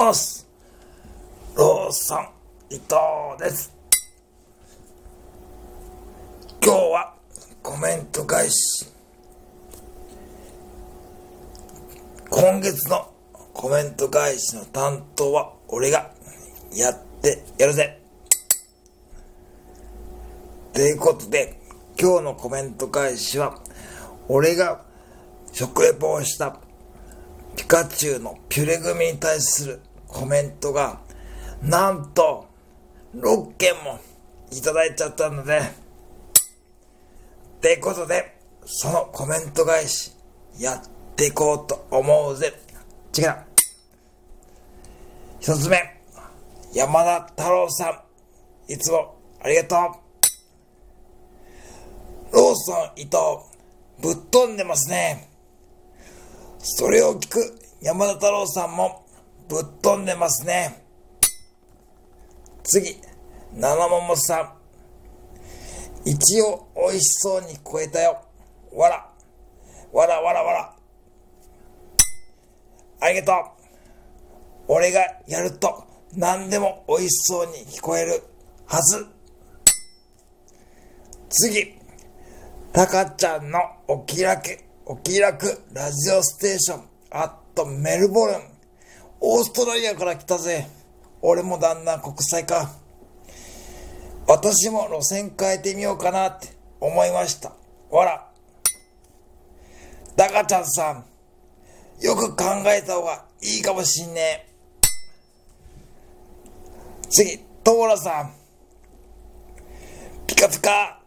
おすローソン伊藤です。今日はコメント返し。今月のコメント返しの担当は俺がやってやるぜ。ということで今日のコメント返しは俺が食レポをしたピカチュウのピュレグミに対するコメントが、なんと、6件もいただいちゃったので、ってことで、そのコメント返し、やっていこうと思うぜ。違う。一つ目、山田太郎さん、いつもありがとう。ローソン伊藤、ぶっ飛んでますね。それを聞く山田太郎さんもぶっ飛んでますね。次、七桃さん。一応美味しそうに聞こえたよ。わら。わらわらわら。ありがとう。俺がやると何でも美味しそうに聞こえるはず。次、たかちゃんのお気楽、お気楽ラジオステーション、アットメルボルン。オーストラリアから来たぜ。俺もだんだん国際化。私も路線変えてみようかなって思いました。わら。ダカちゃんさん、よく考えた方がいいかもしんねえ。次、トーラさん。ピカピカ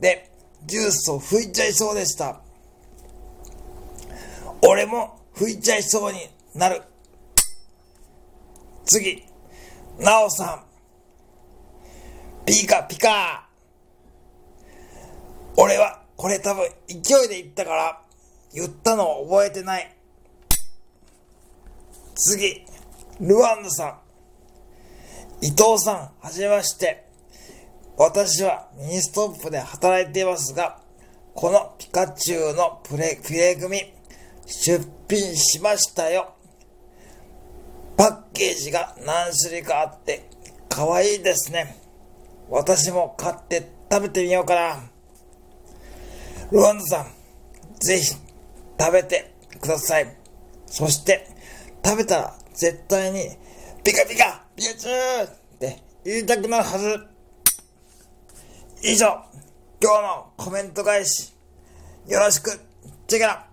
でジュースを吹いちゃいそうでした。俺も吹いちゃいそうになる。次、なおさん。ピカピカ俺はこれ多分勢いで言ったから言ったのを覚えてない。次、ルワンドさん。伊藤さん、はじめまして。私はミニストップで働いていますが、このピカチュウのピュレ、ピュレグミ、品出ししましたよ。パッケージが何種類かあって、可愛いですね。私も買って食べてみようかな。ロワンドさん、ぜひ食べてください。そして、食べたら絶対にピカピカピカチュウって言いたくなるはず。以上、今日のコメント返し、よろしく、チェケラ